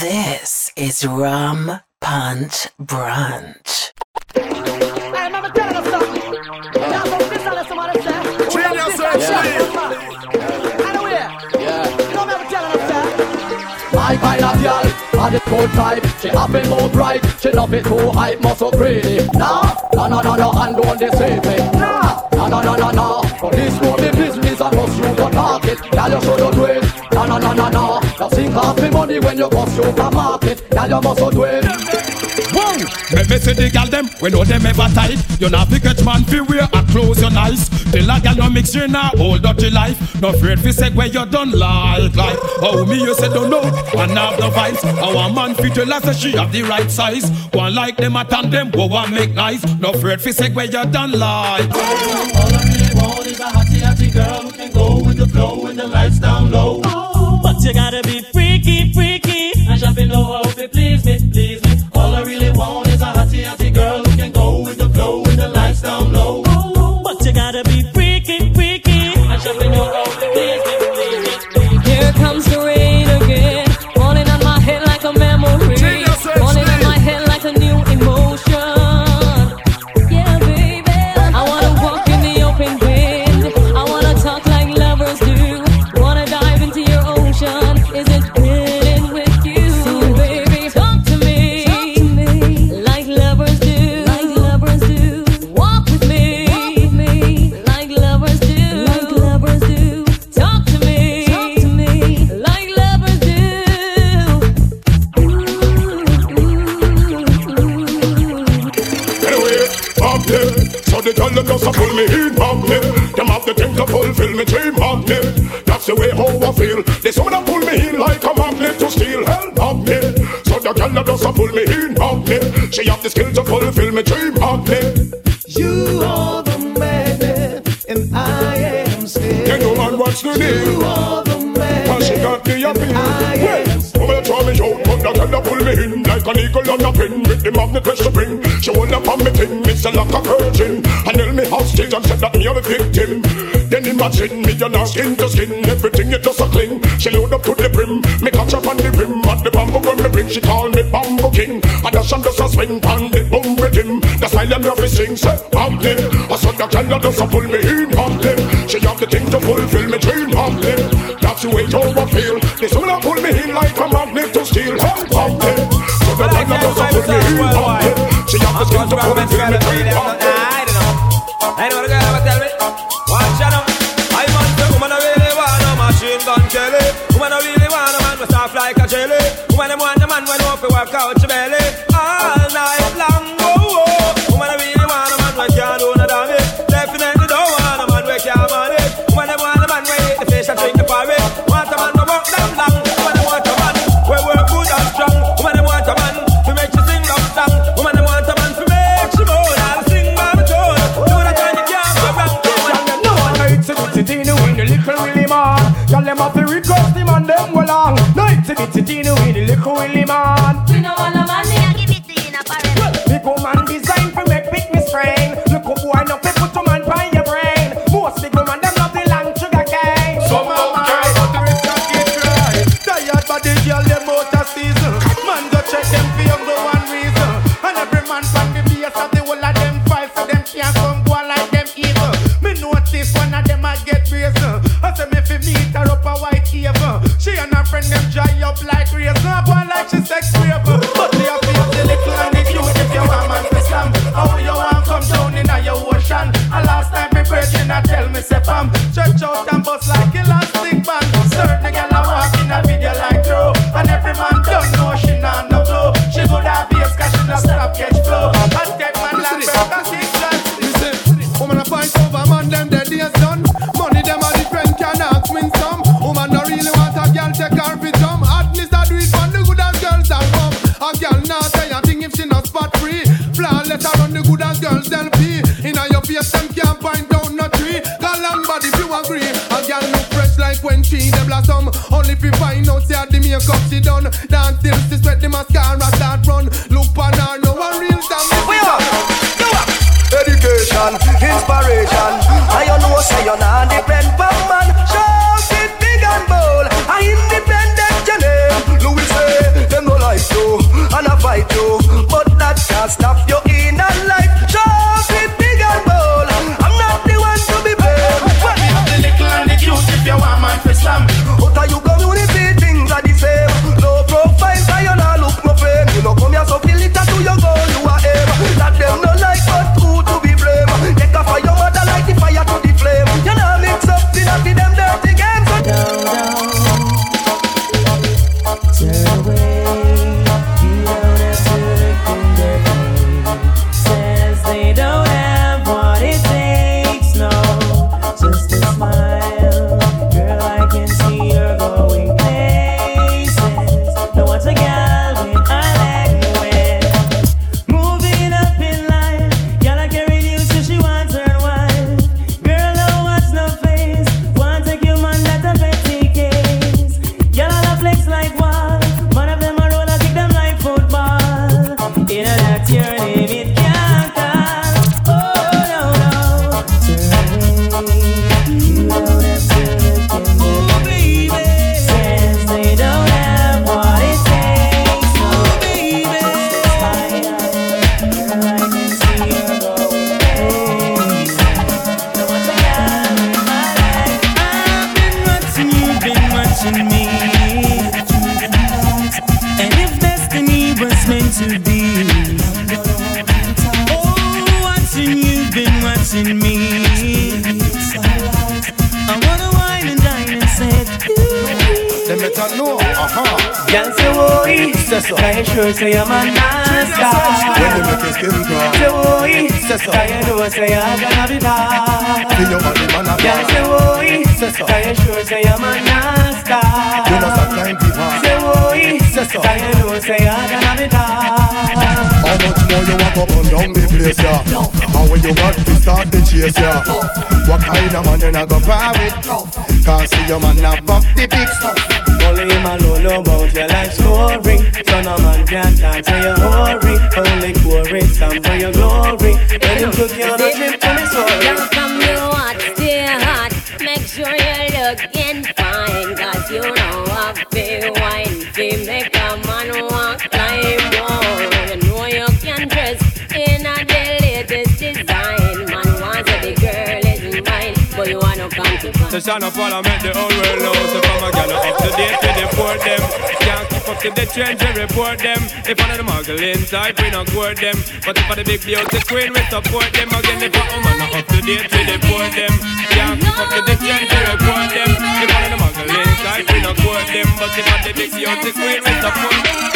This is Rum Punch Brunch. I kind of girl, had it good type. She have more bright, she love it too hype, muscle greedy. Nah, no, no, no, no, and don't deceive me. Nah, no, no, no, no, no. But this will be business and must you go market. Girl, you should do it. No, no, no, no, no. You sink off me money when you go supermarket. Girl, you must do it. Whoa! Me, me see the gal them, we know them ever tight. You not fi catch man fi wear a clothes you nice. Till a gal you mix in a whole dirty life. No afraid fi say where you done like like. Oh me you say don't know, and have the vibes. Our man fi tell us she have the right size. One like them a tandem, go and make nice. No afraid fi say where you done like. All I really want is a hottie, hottie girl who can go with the flow when the lights down low. You gotta be fulfill me dream, I'm there. That's the way how I feel. They some of pull me in like a magnet to steal. Hell, I'm there. So the girl a pull me in, I'm there. She have the skill to fulfill me dream, I'm there. You are the man, and I am scared. Then you man what's the You deal? are the man, Cause she got me a pin. I Well, woman you throw me out, but the girl pull me in like an eagle on a pin with the magnet to bring. She up on me thing, it's a lock of virgin, and held me hostage and said that me a the victim. Imagine me and her skin to skin, everything it just a cling. She load up to the brim, me catch up on the rim, and the bamboo when me bring, she call me bamboo king. And the sun just a swing on the boom rhythm. The style them love sing, say I'm. I saw the girl that just a pull me in, I'm. She have the thing to fulfill me dream, I'm. That's the way how I feel. This woman pull me in like a magnet to steal. I'm there. So the girl that just a pull me in, there. She have the thing to fulfill me dream, I'm your belly all night long. Oh, oh. Woman I really want a man when can't do no damage. Definitely don't want a man when can't manage. Woman I want a man when eat the fish and drink the porridge. Want a man to work them long. Woman I want a man we work good and strong. Woman I want a man to make you sing love song. Woman I want a man to make you moan. I'll sing the tone. Do that when you can't go wrong. Woman, No one night to it in the wind, the little Willie man. Tell them up the request him and them go long. Night to it in the wind, the little Willie man. So shine up while I make the whole world know. So from a gal up to date with deport them. Can't keep up to the trends and report them. If one of the muggling type, we not court them. But if I the big beauty queen, we support them. Again, if a woman not up to date we deport them. Can't keep up to the trends and report them. If one of the muggling type, we not court them. But if I the big beauty queen, we support them.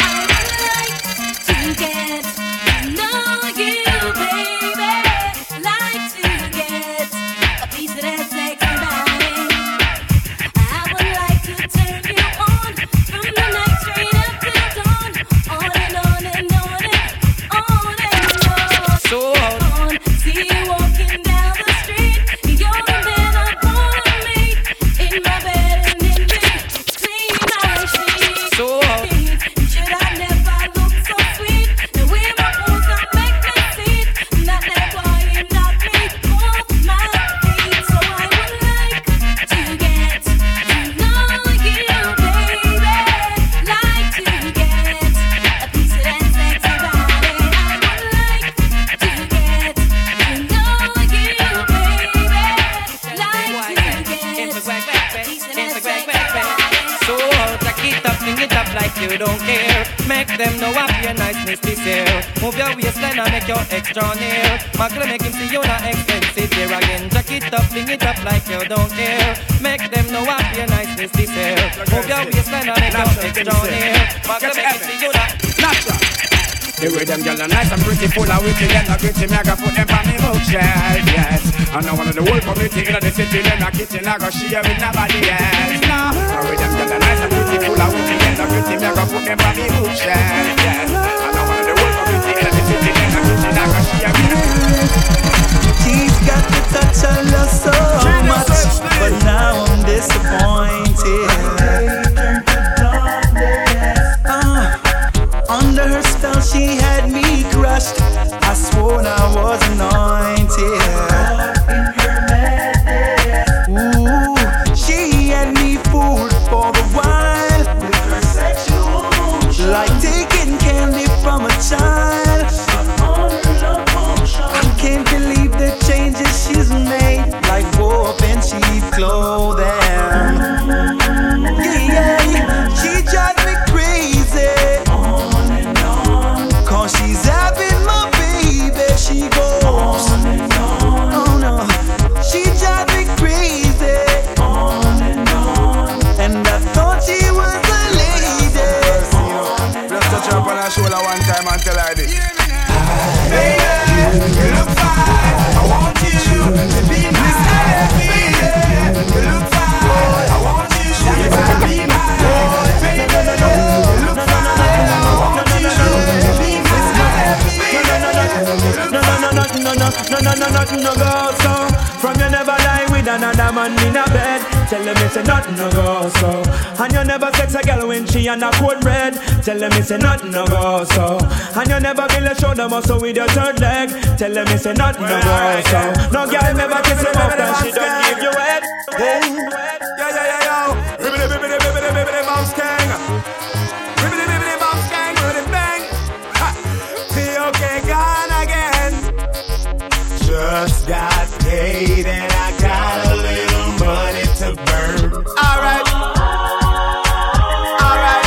committee, them not gritty, me I got put them on me bookshelf, yes. I know one of the whole committee in the city, them not kitchen, I got share with nobody else. Got paid I got a little money to burn. Alright. Alright.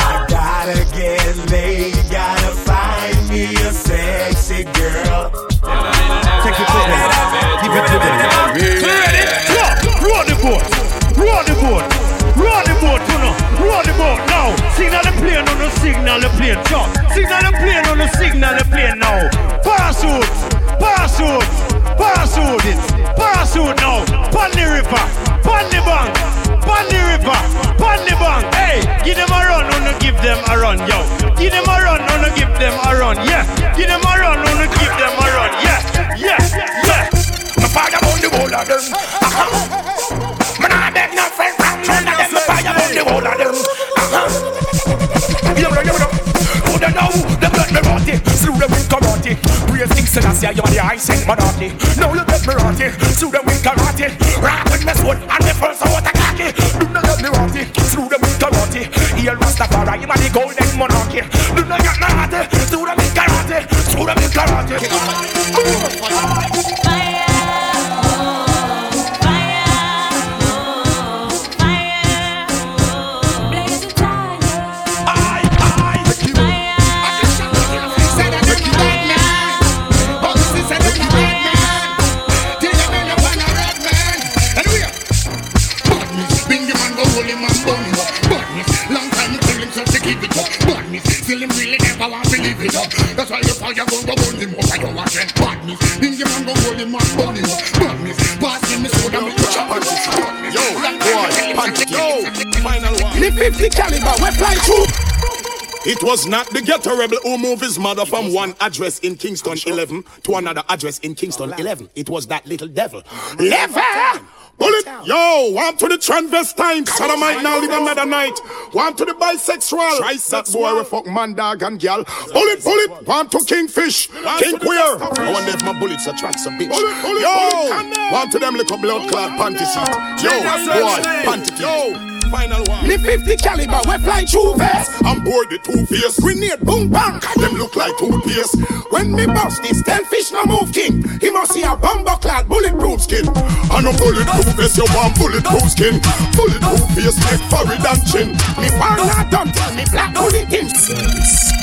I gotta get laid, gotta find me a sexy girl. Take it to them. Give it to them. Ready? Roll the boat. Roll the boat. Roll the boat, you know. Roll the boat now. Signal the plane on the signal the plane. Jump. Signal the plane on the signal the plane Pon river. Pon bank. Pon river. Pon bank. Hey, give them a run. Wanna give them a run, yo. Give them a run. Wanna give them a run. Yeah. Give them a run. Wanna give them a run. Yeah. Yeah. Yeah. My fire on the whole of them. Uh-huh. Man, I beg no friend from none of them. My fire on the whole of them. You know, you know. Who they know? Them let me rotty. Slew them with karate. Praise King Selassie, you're the I sent monarchy. Now you get me rotty. Slew them with karate. Rock with me sword and me first out a cocky. Do not get me rotty. Slew them with karate. Here Rastafari, you're the golden monarchy. Do not get me rotty. Slew them with karate. Slew them with karate. Fire go go burn him up. I don't want it. Badness, Bingy man go hold him and burn him up. Badness, pass him the soda, me touch up on it. Yo, boy, punch yo, final one. The 50 caliber, we fly through. It was not the ghetto rebel who moved his mother from one address in Kingston 11 to another address in Kingston 11. It was that little devil. Lever! Bullet! Yo, one to the transvestine. Sodomite now live another night. One to the bisexual. That boy we fuck man, dog and gal. Bullet, bullet. One to Kingfish. King Queer. I wonder if my bullets attract some bitch. Bullet, bullet, Yo, one to them little blood clot panty seat. Yo, boy, panty Yo. Final one. Me 50 caliber, we fly through vest. I'm bored the two face. Grenade, boom, bang. Them look like toothpaste. When me bust this, tell fish no move king. He must see a bumper clad bulletproof skin. And a bulletproof vest, you want bulletproof skin. Bulletproof face, make forehead and chin. Me bar not done, tell me black bulletin.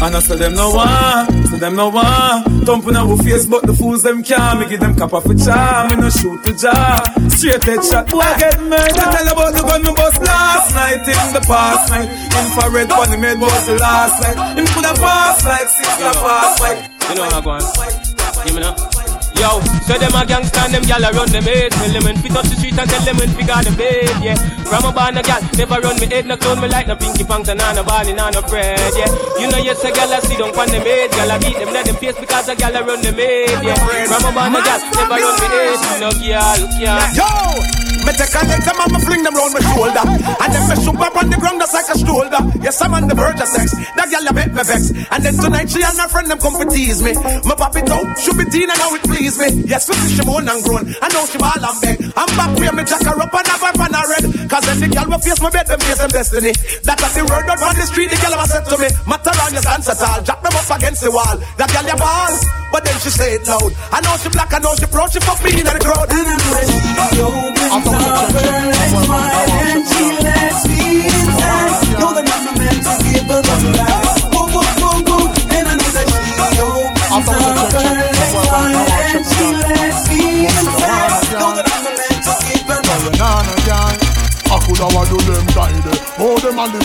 And I say them no one, say them no one. Thumping our face, but the fools them can't. Me give them cap off a charm, me no shoot the jar. Straight head shot, boy get murdered. Tell about the gun me bust last night in the past night. Infrared one, he made was the last night. Him could have passed like six and a fast like. You know how I go on. Give me now. Yo, so them a gangsta and them gal a run them head Tell them when fit up the street and tell them when fi got the bed, yeah. From a born a gal, never run me head, no clone me like no pinky pants and no Barney, no no Fred, yeah. You know yes a gal a sit down on them head Gal a beat them let them face because a gal a run them head, yeah. From a born a gal, never run me head. No gal, can't Yo! Me take a leg, them and me fling them round my shoulder. And then me shoot up on the ground just like a shoulder Yes, I'm on the verge of sex. That girl a make me vex. And then tonight she and her friend them come for tease me. Me pop it out, should be teen and now it please me. Yes, we see she moan and groan I know she ball and beg. I'm back where me jack her up and have her pan her red. Cause then the girl will face my bed, them face them destiny. That was the word out on the street, the girl ever said to me. Matter on your at all, drop them up against the wall. That girl ya ball, but then she say it loud. I know she black, I know she proud, she fuck me in the crowd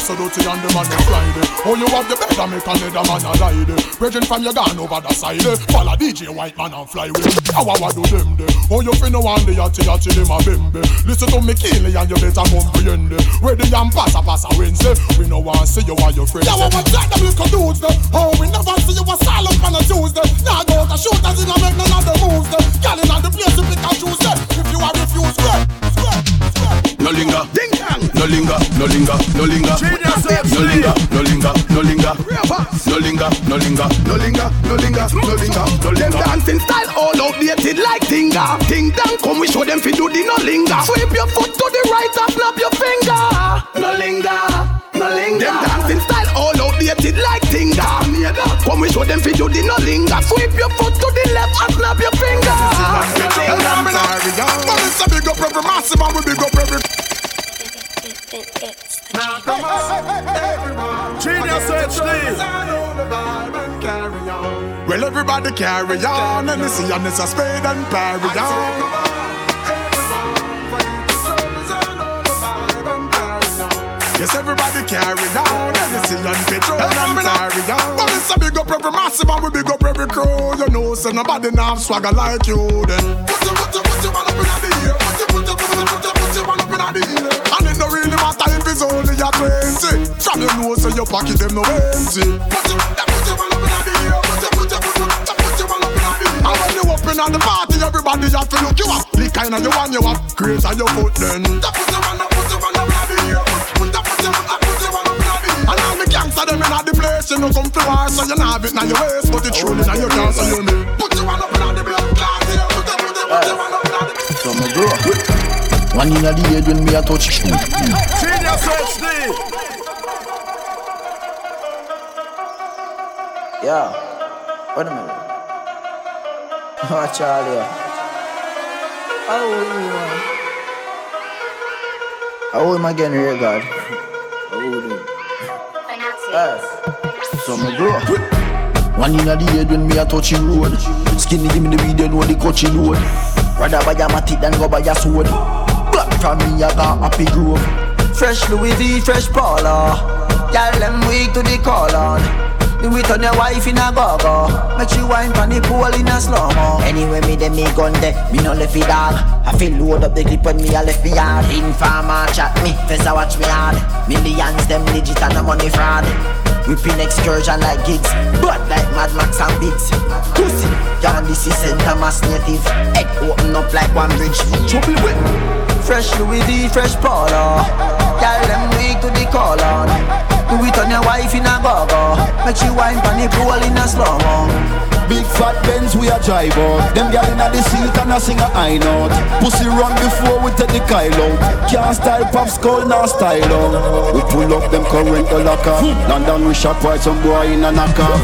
so dirty and the man is Friday. Oh, you have the bed and make another man a there. Brethren from your gun over the side. Follow DJ White Man and fly with. How I do them there? Oh, you finna one day yachty yachty them a bembe. Listen to me killing and you better comprehend. Where the yam pass a pass a Wednesday. We no want see you and your friends. Yeah, what that them little dudes there? Oh, we never see you a silent on a Tuesday. Now go to shooters in a make none of the moves there. Girl in the place to pick and choose there. If you are refused, square. No linger, ding dong. No linger, no linger, no linger. No linger, no linger, no linger. No linger, no linger, no linger, no linger, no linger, no Them linger. dancing style all outdated like Tinga. Ting dang, come we show them fi do the no linger. Sweep your foot to the right and snap your finger. No linger, no linger. Them dancing style all outdated like Tinga. Come we show them fi do the no linger. Sweep your foot to the left and snap your finger. But oh, it's a big up every massive and we big up every Genius HD. Well, everybody carry on, and you see, and it's a spade and parry on. Yes, everybody carry on, and you see, and carry on. But it's a big up every massive, and we big up every crew. You know, so nobody now swagger like you. Then put your, put your, put your one up in the air. Put your, put your, put your, put your, put your one up in the air. And it don't really matter if it's only a twenty. From your nose to your pocket, them no empty. Put your, put your one up in the air. Put your, put your, put your, put your one up in the air. And when you up in on the party, everybody have to look you up. The kind of you want you up, great on your foot then. Put your all them in the place, you know come to war, so you not have it now your waist, but it's truly now you can't say you me. Put your one up in the blood clot, yeah. Put your, put your, put your one up in the So me grow. One in the head when me a touch. Genius HD. Yeah. Wait a minute. Oh, Charlie. How old you man? How old am I getting here, God? How old you? Yes. So me grow. One in the head when me a touching road. Skinny give me the video know the coaching load. Rather buy a matic than go buy a sword. Black from me I got happy grove. Fresh Louis V, fresh Polo. Y'all them weak to the call on. Do it on your wife in a go-go Make she wine pan the pool in a slow-mo. Anyway, me dem me gun there, me no left it dog. I feel load up the clip when me a left me yard. Informer chat me, Fessa watch me hard. Millions them legit and a money fraud. Whipping excursion like gigs Blood like Mad Max and Biggs Pussy, y'all this is St. Thomas native. Head open up like one bridge. Trouble with Fresh Louis V, fresh Polo. Y'all them weak to the call on Do it on your wife in a go-go. Make she wine pan the pool in a slow-mo. Big fat Benz we a drive out. Them gal inna the seat and a sing a high note. Pussy run before we take the Kyle out. Can't style pop skull now style out. We pull up them current the locker London we shop right some boy in a knocker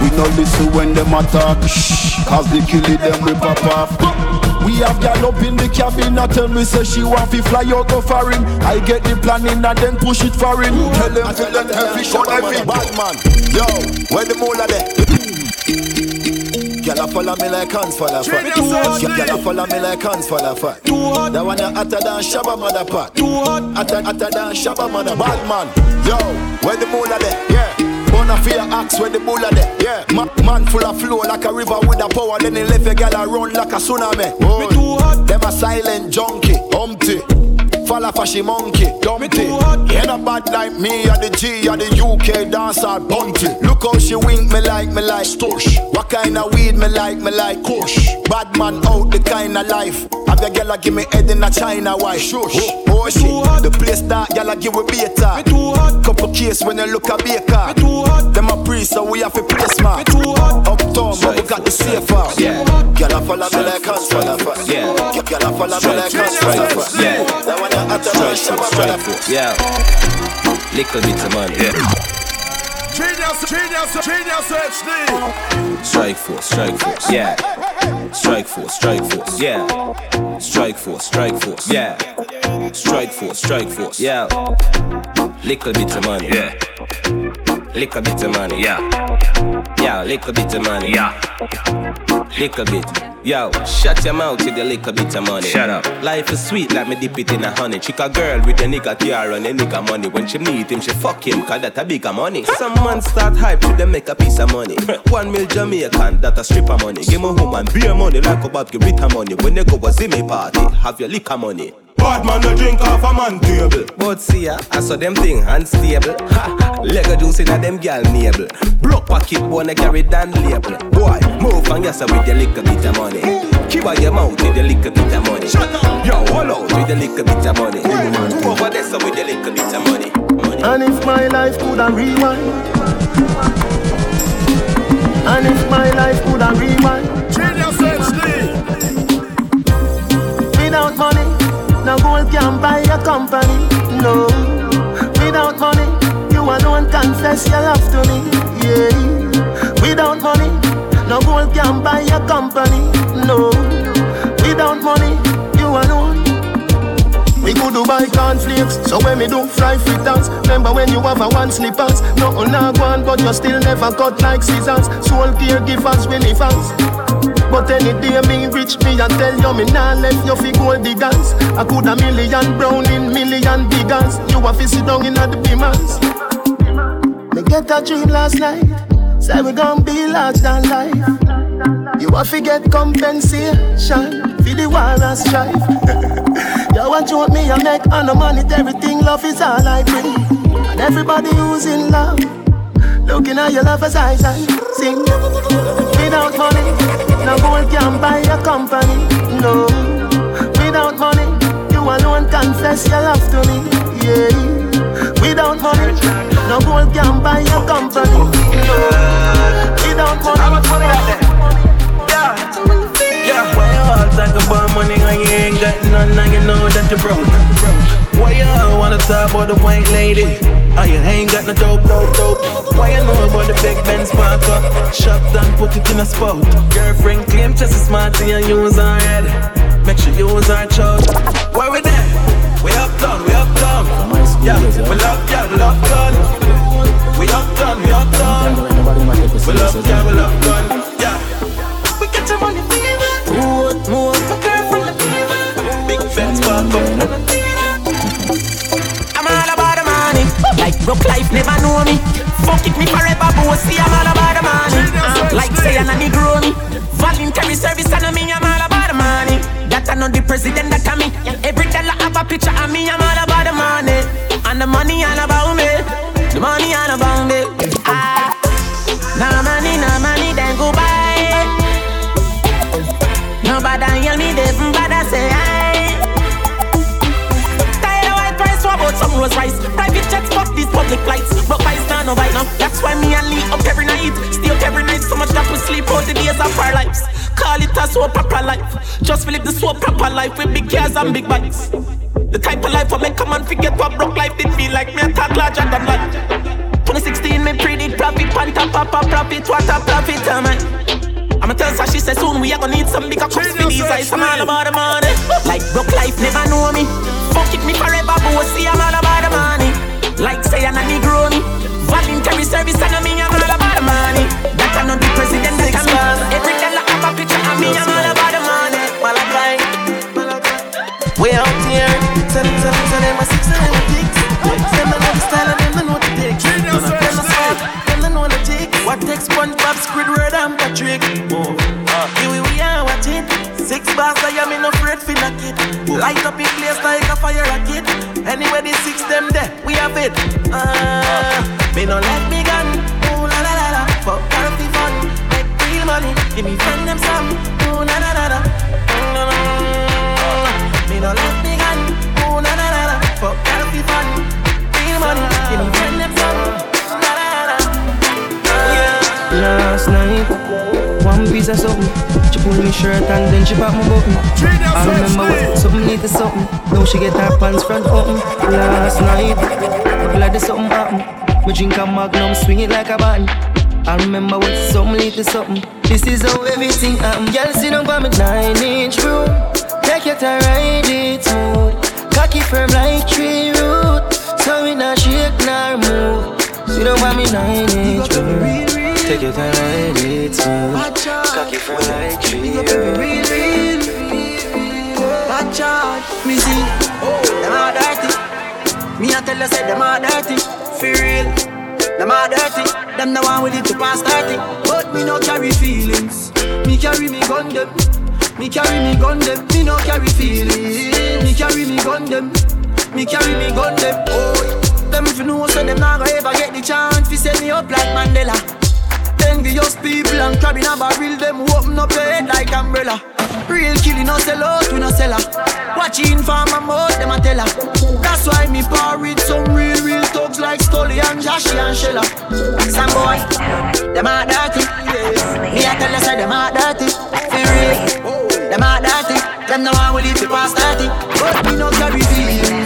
We no listen when them attack. Shh, Cause they kill it them we pop off we have gal up in the cabin and tell me say she want fi fly out go foreign I get the planning and then push it foreign Tell them tell them heavy shot heavy Bad man, yo, where the mola there? Gyal a follow me like hands for the fat. Gyal a follow me like hands for the fat. That one a hotter than Shabba mother pot. Hotter hotter than Shabba mother. Bad man, yo, where the mola there? Yeah. Bona fear axe where the bulla there. Yeah. Ma- man full of flow like a river with a power. Then he left a gyal a run like a tsunami. Me too hot. Them a silent junkie, humpty. Fall for she monkey, dumpty. Ain't a bad like me, or the G, or the UK dancer, bunty. Look how she wink me like, me like Stush. What kind of weed me like, me like Kush. Bad man out the kind of life. Have your girl a give me head in a China white. Shush. Oh, oh shit, the place that girl a give we beta. Couple case when you look a baker. Them a priest, so we have to place man. Uptown, but we got the safe house. Yeah. Girl a follow me like hands for the fast. Yeah. Girl a follow me like hands for the Strike fast. force, yeah. That one a hotter than Strike force, Shabba strike force, yeah. Little bit of money, yeah. Genius, genius, genius HD. Strike force, strike force, yeah. Strike force, strike force, yeah. Strike force, strike force, yeah. Strike force, strike force, yeah. Little bit of money, yeah. Little bit of money, yeah. Yeah, little bit of money, yeah. Little bit. Yo, shut your mouth with a little bit of money. Shut up. Life is sweet like me dip it in a honey. Chick a girl with a nigga car and a nigga money. When she meet him, she fuck him, cause that a bigger money. Some man start hype to them make a piece of money. One mil Jamaican, that a strip of money. Give me woman beer money like a Bob Rita money. When they go a Zimmy party, have your liquor money. Bad man no drink off a man table. But see ya, I saw them thing unstable. Ha, Lego juice in a them gal navel. Broke pocket wanna carry down label. Boy, move and yes with the little bit of money. Keep out your mouth with the little bit of money. Shut up. Yo, hold out with the little bit of money. Move over there so with your little bit of money. And if my life could have rewind And if my life could have rewind Without gold can buy a company No. Without money, you alone confess your love to me Yeah. Without money, no gold can buy your company No. Without money, you alone we could do buy cornflakes, so when me do fry fritters Remember when you have a one slippers? Nothing not one, but you still never cut like scissors. Soul caregivers, we live us But any day me rich, me I tell you me nah left you fi gold diggers. I could a million brown in million diggers You a fi sit down in the beamers. Me get a dream last night. Say we gon' be large than life. You a fi get compensation For the war and strife You want you want me, I make all the money, everything, love is all I bring. And everybody who's in love, looking at your lover's eyes and sing. Without money, no gold can buy a company. No, without money, you alone confess your love to me. Yeah, without money, no gold can buy a company. No, without money. How much money out there? Yeah, why you all talk about money when you ain't got none and you know that you're broke? Why you wanna talk about the white lady? Oh, you ain't got no dope, dope, dope. Why you know about the big Benz park up? Shop down, put it in a spot. Girlfriend claim just as smart to you use her head. Make sure you use her child. Where we there? We up down, we up down. Yeah, we love, yeah, See I'm all about the money. Uh, like say I'm a negro me. Voluntary service and me, I'm all about the money. That I know the president that me. Every dollar have a picture of me. I'm all about the money. And the money all about me. The money all about me. Ah, no money, no money, then go buy. Nobody hear me, they bother say aye. Tired of white price, what about some Rolls Royce? Private jets, fuck these public flights. No bite now. That's why me and Lee up every night. Stay up every night, so much that we sleep all the days of our lives. Call it a so proper life. Just live the so proper life with big cars and big bikes. The type of life I make a man forget what broke life did feel like. Me a talk larger than life. 2016, me predict profit, panta papa profit, what a profit, am I? I'ma tell her she said soon we are gonna need some bigger cups for these eyes. I'm all about the money. Like broke life never know me. Fuck it me forever, but see I'm all about the money. Like say I'm a negro me. Voluntary service and I mean I'm all about the money. That I know the president that in. Every dollar have a picture of me. I'm all about the money. Malakai. We out here, tell them, tell them, tell them, my six and them a dicks. Them know the style and them know the dicks. Them know smart, them know the tick. What takes SpongeBob, Squidward and Patrick? Oh, uh, here we are watch it. Six bars I am in afraid fi knock it. Light up in place like a fire rocket. Anywhere the six them there, we have it. Uh, me no let me gun. Ooh la la la la, fuck healthy fun, make real money. Give me friend them some. Ooh la la la la. Mm, Me no let me gun. Ooh la la la la, fuck healthy fun, real money. Give me friend them some. La la la la. Last night, one piece of something. She pulled me shirt and then she pop my button. I remember what something need to something. Now she get her pants front open. Last night, I'm glad there's something happen. Me drink a magnum, swing it like a button. I remember what lead to something. This is how everything happen. Girl, sit down by me nine inch room. Take your time, ride it smooth. Cocky firm like tree root. So we not shake nor move. Sit down by me nine inch room. Take your time, I it to. Cocky friend like tree. Real. Watch out, me see. Them all dirty. Me a tell you say them all dirty. For real. Them all dirty. Them the one with it to pass 30. But me no carry feelings. Me carry me gun them. Me carry me gun them. Me no carry feelings. Me carry me gun them. Me carry me gun them. Oh, them if you know so them not gonna ever get the chance to set me up like Mandela. Envious people and crab in a barrel, them open up your head like umbrella. Real killing no sell out, we no sell her. Watching for my mouth, them a tell her. That's why me par with some real, real thugs like Stolly and Joshy and Shella. Some boy, them are dirty. Me a tell you say them a dirty. For real, them are dirty. Them no one will leave the past 30. But me no carry feelings.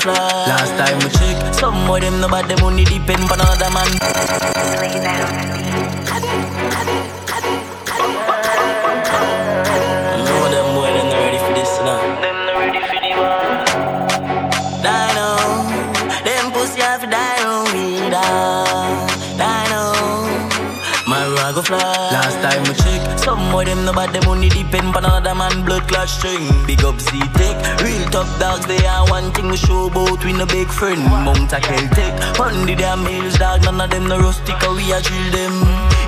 Fly. Last time we check, Some of them no bad, them only depend on another man. Of them only depend on another man blood clot string. Big up Z-Tech, real tough dogs, they are one thing we show about we no big friend. Mount a Celtic, on the damn hills, dog, none of them no rustic, we a drill them.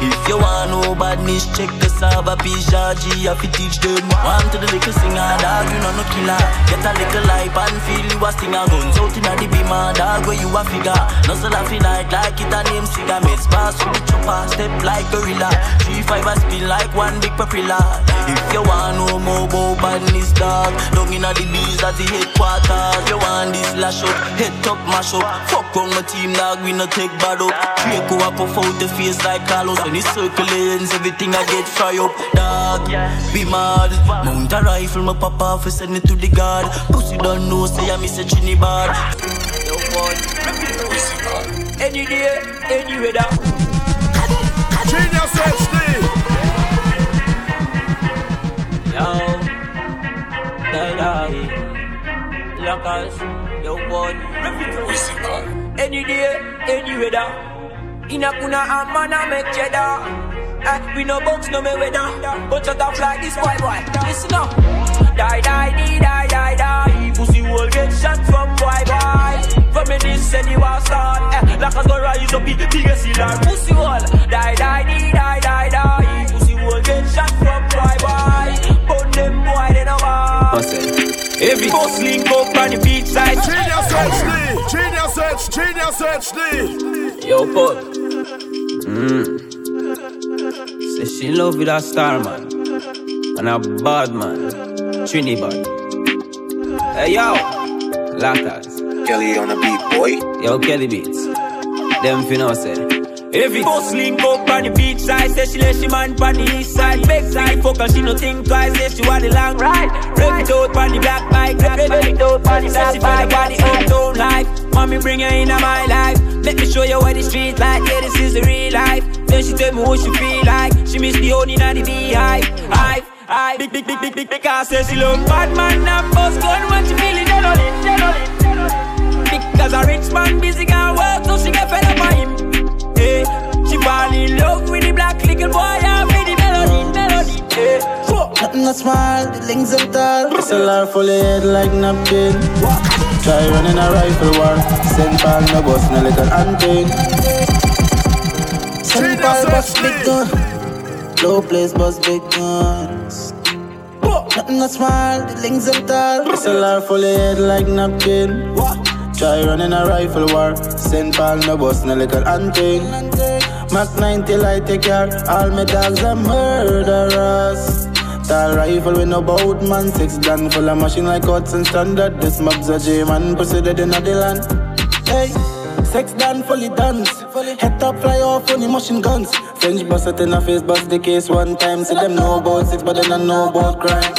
If you want no badness, check the Saba G, I fi teach them. One to the little singer, dog, you know no killer. Get a little life and feel you a stinger. Guns out inna the beamer, dog, where you a figure. No so laugh like like it a name cigar. Mates pass with the chopper, step like gorilla. Three five spin like one big propeller. If you want no more about badness, dog, down inna the bees at the headquarters. You want this lash up, head top mash up. Fuck on my team, dog, we no take bad up. Draco a puff out the face like Carlos. When he circle lanes, everything I get fry up, dog. Be mad. Mount a rifle, my papa for send it to the guard. Pussy don't know, say I miss a chinny bar. Yo, boy. Any day, any weather. Genius HD. Yo, die die. Lockers, yo boy. Any day, any weather. In a kuna a man make cheddar. Eh, we no box no me weather. But shut up like this boy boy. Listen up. Die die die die die die. Pussy will get shot from boy boy. From me this said you was start. Eh, lockers go rise up, the biggest killer. Pussy will die die die die die die. Pussy will get shot from boy boy. But them boy they no want. Every boss link up on the beach side. Genius HD. Genius H. Genius HD. Yo, Paul. Mm. Say she love with a star man. And a bad man. Trini bad. Hey, yo. Latas. Kelly on the beat, boy. Yo, Kelly Beats. Them finna say. Every boss link up on the beach side, say she let she man on the east side. Big side fuck her, she no think twice, say she want the long ride. Rev it out on the black bike, rev it out on the black bike. Say she feel like the own life. Mommy bring her into my life. Let me show you what the street like, yeah this is the real life. Then she tell me what she feel like. She miss the honey in the beehive. Hive, hive. Big, big, big, big, big, because say she love bad man and boss gun when she feeling it, dead on. Because a rich man busy can work, so she get fed up on him. Hey, she fall in love with the black little boy and with the melody, melody. Eh, hey, Nothing no small, the links are tall. SLR full of head like napkin. Try running a rifle war. Send Paul no bus, no little hunting. Send Paul bus big gun. Low place bus big guns. Nothing no small, the links are tall. SLR full of head like napkin. What? Try running a rifle war. Send Paul no bus, no little hunting. Mac 90 light take care. All my dogs are murderers. Tall rifle with no bout man. Six gun full of machine like Hudson standard. This mob's a J man proceeded in the land. Hey, sex done fully dance. Head top fly off on the machine guns. French bust it in a face, bust the case one time. See them know about six, but they don't know about crime.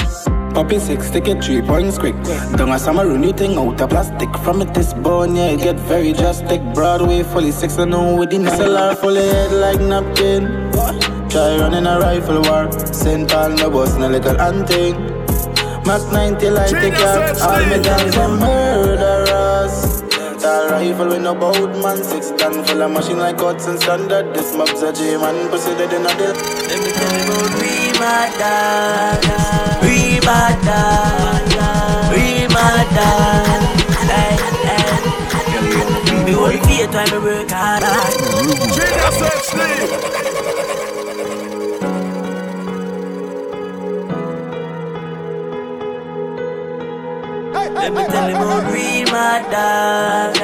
Poppy six, take it three points quick. Don't a summer anything out of plastic. From it this bone, yeah, it get very drastic. Broadway fully six and no with the SLR fully head like napkin. Try running a rifle war. St. Paul no bus, no little hunting. Mac 90 like the cat. All my gangs are murderers. Tall rifle with no boat, man. Six gun full of machine like guts and standard. This mob's a J man, pussy dead in a deal. Let me tell you about We mad dog, we mad dog, we mad dog. Hey, hey. Me only fear time me work hard. Let me tell you about real mad dogs,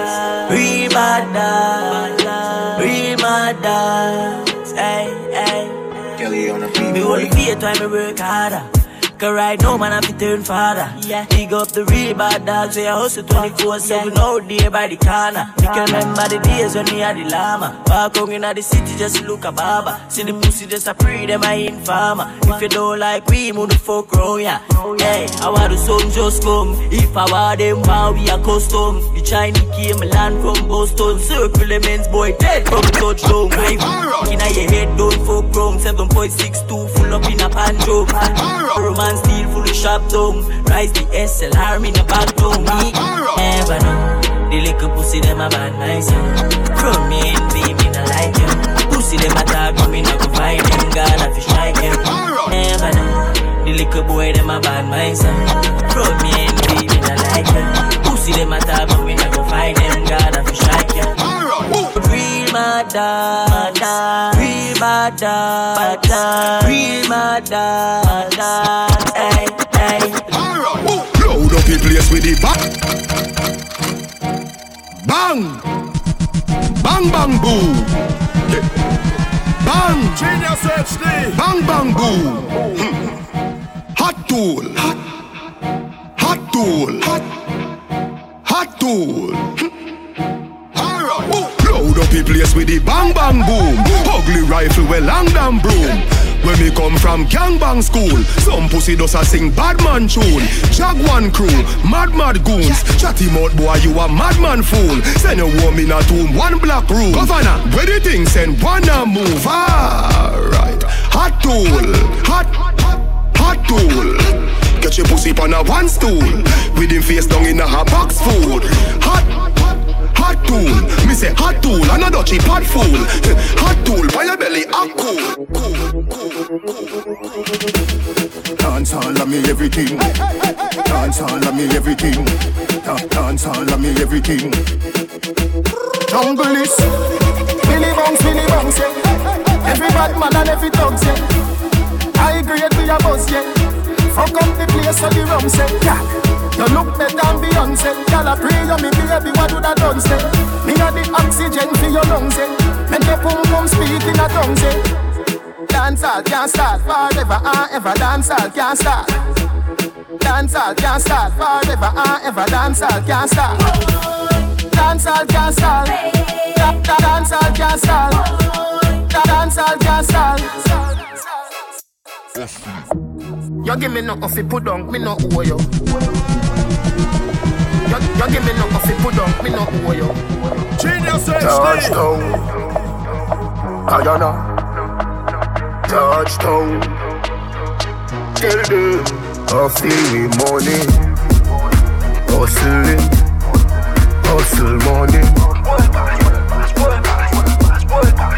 real mad dogs, real mad dogs. Hey, hey. Me only fear time me work harder. Cause right now, man, I fi turn father. Yeah. Big up the real bad dogs, we a hustle 24 7 out there by the corner. We can remember the days when we had the llama. Walk out in the city just to look a baba. See the pussy just a pre, them I informer. If you don't like we, move the fuck round yeah. Hey, I want the sun just come. If I want them, wow, we are custom. The Chinese came land from Boston. Circle the men's boy dead from touchdown. Drive in your head, don't fuck wrong. 7.62 full up in a panjo. Roman steel full of shop down. Rise the SLR, me no back down. Me never know. The little pussy them a bad myself. From me envy, me no like you. Pussy them a talk, but me no go find them. God, I fi strike them. Never know. The little boy them a bad myself. From me envy, me no like you. Pussy them a talk, but me no go find them. God, Real mad dog, real bad dog, real mad dog. Hey, hey. Load up the place with the back. Bang! Bang bang boom! Bang! Genius HD! Bang bang boom! Hmm. Hot tool! Hot, hot tool! Hot, hot tool! The place with the bang bang boom. Ugly rifle with long damn broom. When we come from gangbang school, some pussy does a sing bad man tune. Jaguan crew, mad mad goons. Chatty mouth boy, you a madman fool. Send a woman a tomb, one black room. Governor, where the thing send one a move. Alright, hot tool, hot, hot tool. Get your pussy on a one stool. With him face down in a hot box food. Hot, hot tool. Me say hot tool, and a dutchy pot fool. Hot tool, by your belly, a cool. Dance all of me everything. Dance all of me everything. Dance all of me everything. Jungle is Billy Bounce, Billy Bounce, yeah. Every bad man and every dog, yeah. I agree with your boss, yeah. Fuck up the place of the rum, yeah. You look better than Beyonce. Girl, I pray you me baby, what that done say? Me a the oxygen for your lungs, eh. Make your pum pum speak in a tongue, say. Dancehall can't start forever and ever. Dancehall can't start. Dancehall can't start forever and ever. Dancehall can't start. Dancehall can't start. Can't start. Can't start. You give me nothing fi put me no owe you. You, you give me nothing fi put down, me no owe you. Genius Touchdown, Guyana. Touchdown. Tell them I feel me money, hustling, hustle money.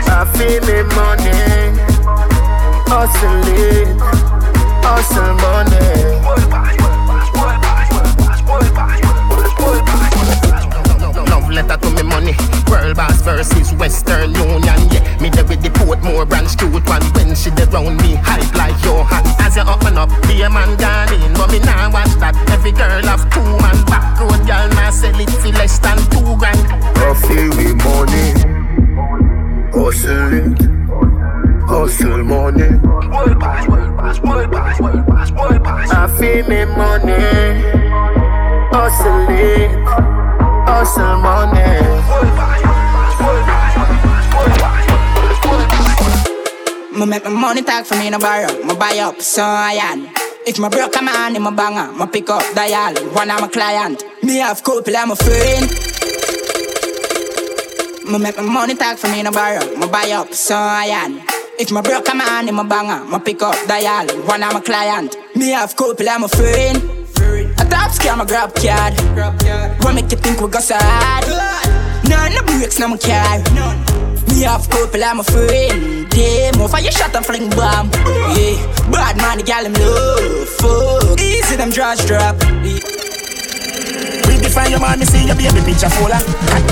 I feel me money, hustling, hustle money. Letter to me money. World boss versus Western Union. Yeah, me there with the Portmore branch cute one. When she dey round me, hype like Johan. As you open up, be a man gone in. But me now watch that. Every girl have two man. Back road girl nah sell it for less than two grand. I feel me money, hustle it, hustle money. I feel me money, hustle it, hustle money. Make my money talk for me no borrow. Me buy up so I am. If my broke a man in my banger, my pick up dial. One of my client. Me have couple, I'm a friend. Me make my money talk for me no borrow. Me buy up so iron. If my broke a man in my banger, my pick up dial. One of my client. Me have couple, I'm a friend. Scam, a grab card. What make you think we go sad? None no breaks, no my car. Me have couple, I'm a friend. Damn, off fire shot and fling bomb. Yeah, bad man, the gal him love. Fuck, easy them draws drop. Pretty from your me see your baby picture fuller.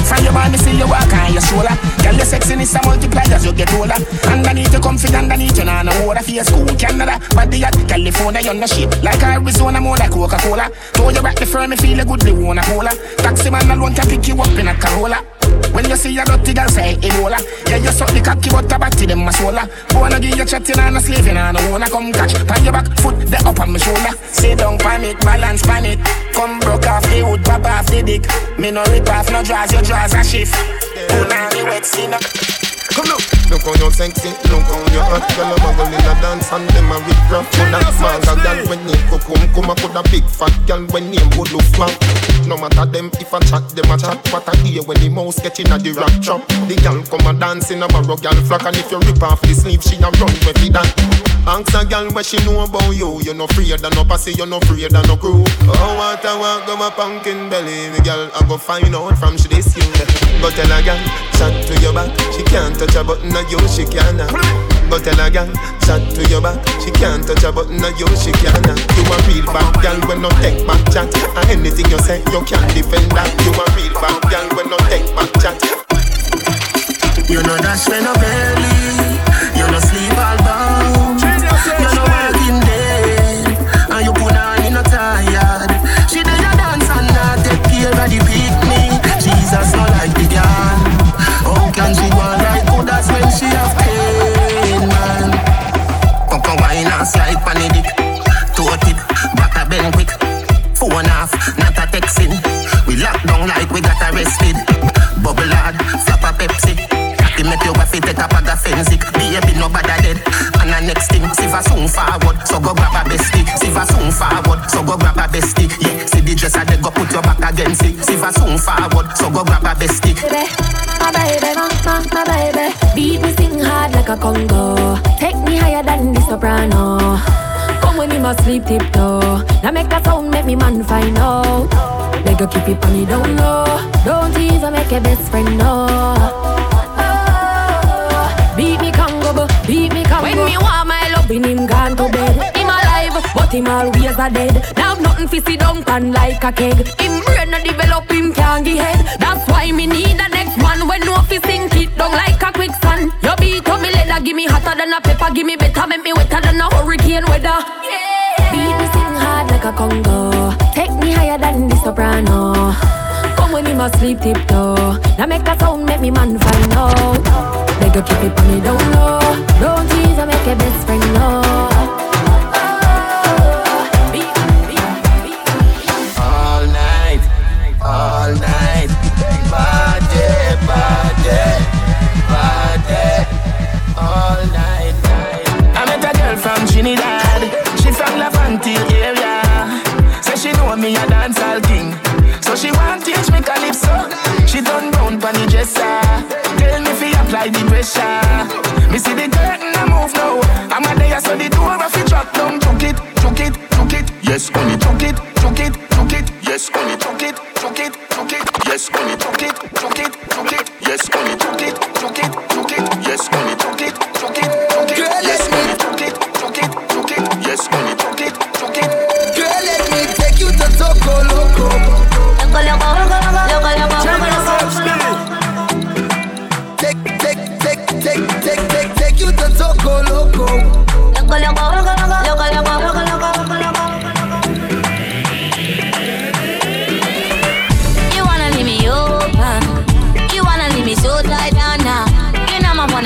From your me see you walk on your shoulder. Girl, your sexiness a multiply as you get older. Underneath you comfy, underneath you nah no water. Face cool, Canada, body at California, you're no shape. Like Arizona, more like Coca-Cola. Throw you back the firm, me feel a good, they wanna cola. Taxi man alone can pick you up in a Corolla. When you see a dirty girl say Ebola Yeah, you suck the cocky but a batty them a swola Wanna give you chatting and a slaving and a wanna come catch. Pan your back, foot, the up on my shoulder. Sit down, pan it, balance, pan it. Come broke off the wood, pop off the dick. Me no rip off, no draws, your draws a shift. Una the wet sinner? Come look, look how you sexy, look how you hot. Girl, a bubble in a dance and them a rip rap Could a manga girl when name um, go come Come a could a big fat girl when name go look fat No matter them if I chat, them a chat. What I hear when the mouse get in a the rap trap. The girl come a dance in a barrow girl flock. And if you rip off the sleeve, she a run with it that Ask a girl what she know about you. You no afraid of no pussy, you no afraid of no crew. Oh, what I want, go my pumpkin belly. The girl I go find out from she this you. Go tell a girl, chat to your back. She can't touch a button of you, she can't Go tell a girl, chat to your back. She can't touch a button of you, she can't You a real bad girl when no take back chat. And anything you say, you can't defend that. You a real bad girl when no take back chat. You know dash when no belly. You no sleep all Baby no bother dead And the next thing, see for soon forward So go grab a bestie See for soon forward So go grab a bestie Yeah, see the dresser they go put your back against it See for soon forward So go grab a bestie baby, my baby, my, my, my baby. Beat me sing hard like a Congo. Take me higher than the soprano. Come when you must sleep tiptoe. Now make a sound, make me man find out. Make you keep it on me down low. Don't even make a best friend know. Oh, Beat me Congo, but me Congo. When me want my love in him gone to bed. Him alive, but him always a dead. Now nothing fi sit down pan like a keg. Him brain a develop, him can't get head. That's why me need the next one when no fi sink it down like a quicksand. You beat up me leather, give me hotter than a pepper, give me better, make me wetter than a hurricane weather. Beat me sing hard like a Congo. Take me higher than the soprano. Come when you must sleep tiptoe. Now make a sound, make me man find out. Beg you keep it on me down low. Don't tease, I make a best friend know. All night, all night. Party, party, party. All night, night. I met a girl from Trinidad. She from Lavante area. Say she know me a. So she want teach me calypso. She done down pon the dresser. Apply the pressure. Me see the curtain a move now. I'm a there so the door a fi drop down. Chook it, chook it, chook it. Yes, only chook it, chook it, chook it. Yes, only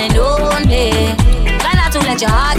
and only. Try not to let your heart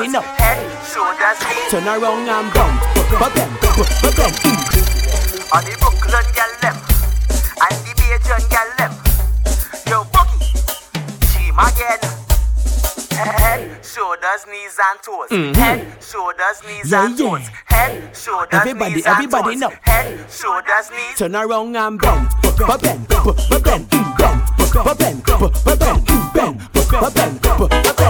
everybody and know. toes. Head, shoulders, knees. Turn around and bump, bump, bump, bump, bump. On the Brooklyn gal left, and the Bajan gal left. Yo, Boogie, team again. Head, shoulders, knees and toes. Mm-hmm. Head, shoulders, knees yeah, and toes. Yeah. Head, shoulders, everybody, knees everybody and toes. know. Head, shoulders, knees. Turn around and bump, bump, bump, bump, bump, bump, bump, bump, bump, bump, bump, bump, bump,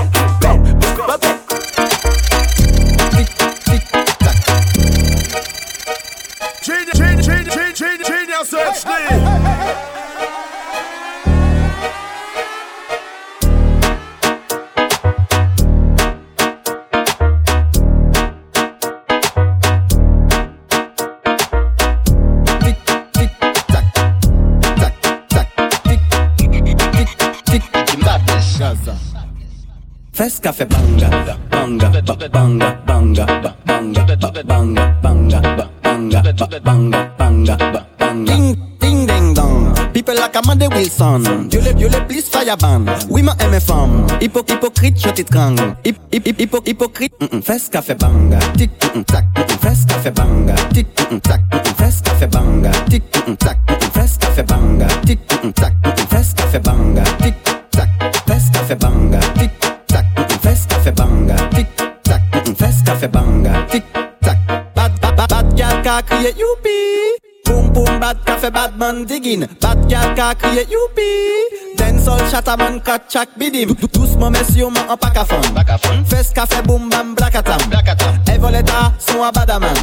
Fes café banga, banga, ba- banga, banga, ba- banga, ba- banga, banga, ba- banga, ba- banga, banga, ba- banga. Ding, ding, ding, dong. People like Amanda Wilson. Dieu le, Dieu le, please fire ban. Oui, ma aime femme. Hypo, hypocrite, je t'étrangle. Hip, hip, hip, hypo, hypocrite. Mm -mm. Fes café banga, Tic, mm, mm tac. Mm, mm, fes café banga, Tic, tac. fes café banga, Tic, tac. fes café banga, Tic, tac. mm, café banga, Tic, tac. fes café banga, Tic, café banga, Tic, tac. mm, mm, fes café banga. Tic, tac. Bad, bad, bad, bad gal ka crier youpi. Boom, boom, bad café, bad man digging. Bad gal ka crier youpi. Dancehall chataman kat chak bidim. Doucement messieurs, man en pack à fond. Fes café, boom, bam, blakatam. Evoleta, son à badaman.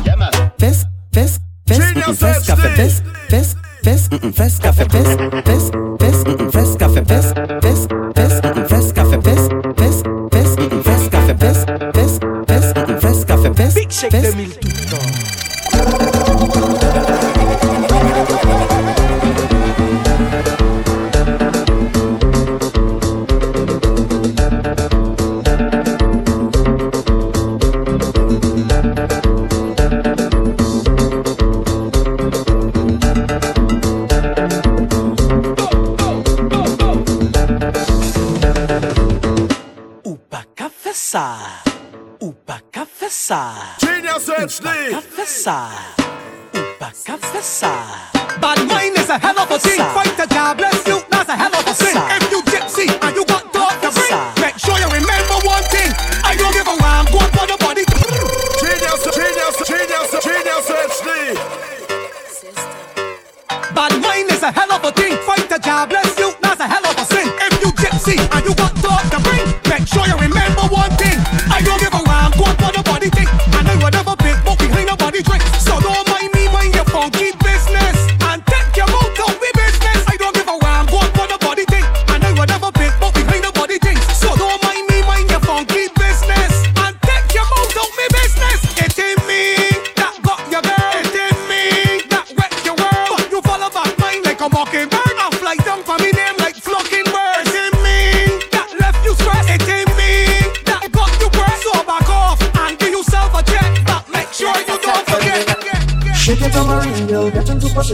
Fes, fes, fes, mm, mm, fes café, fes, fes, fes, mm, mm, fes café, fes, fes, fes, mm, mm, fes café, fes, fes, fest, fest, fest, fest, fest, café, fest, fest, confessar. Genius HD. Pra confessar. Bad mind is a hell of a thing. Fight the jobless you.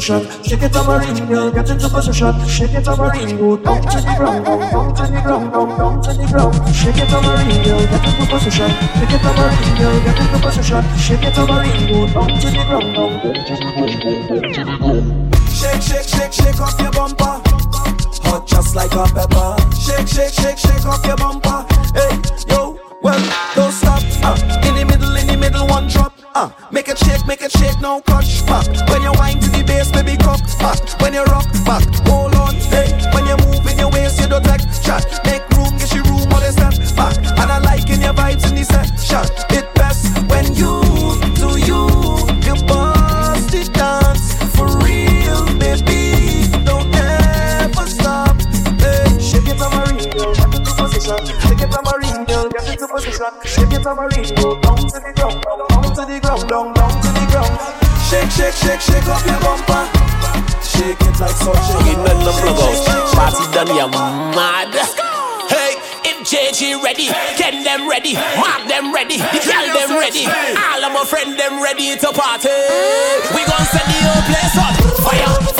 Position. Shake it tambourine, girl, get into position. Shake it tambourine, go down to the ground, down, down to the ground, down, down to the ground. Shake it tambourine, girl, get into position. Shake it tambourine, girl, get into position. Shake it tambourine, go down to the ground, down to the ground. Shake, shake, shake, shake off your bumper. Hot just like a pepper. Shake, shake, shake, Uh, make it shake, make it shake, now catch back. When you wind to the bass, baby, cock back. When you rock back, hold on. Hey, when you move in your waist, you don't take shot. Shake, shake, shake, shake up your bumper. Shake it like Get none of plug out. Party done, you mad. Hey, if JG ready, get them ready, mark them ready, the girl them ready, all of my friend them ready to party. We gon' set the whole place on fire,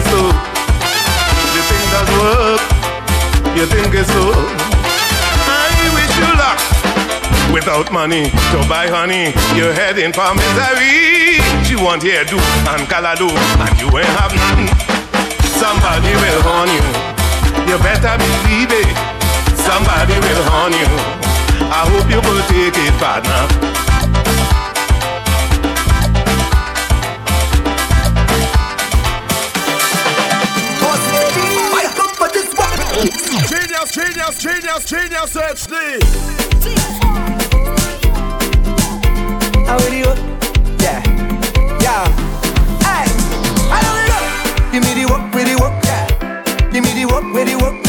it's so? You think that's work? You think it's so? I wish you luck. Without money to buy honey, you're heading for misery. She want hairdo and calado, and you ain't have nothing. Somebody will horn you. You better believe it. Somebody will horn you. I hope you will take it, partner. Genius, Genius HD. How are you? Yeah, yeah. Hey, I know it up. Give me the work, with the work, yeah. Give me the work, with the work.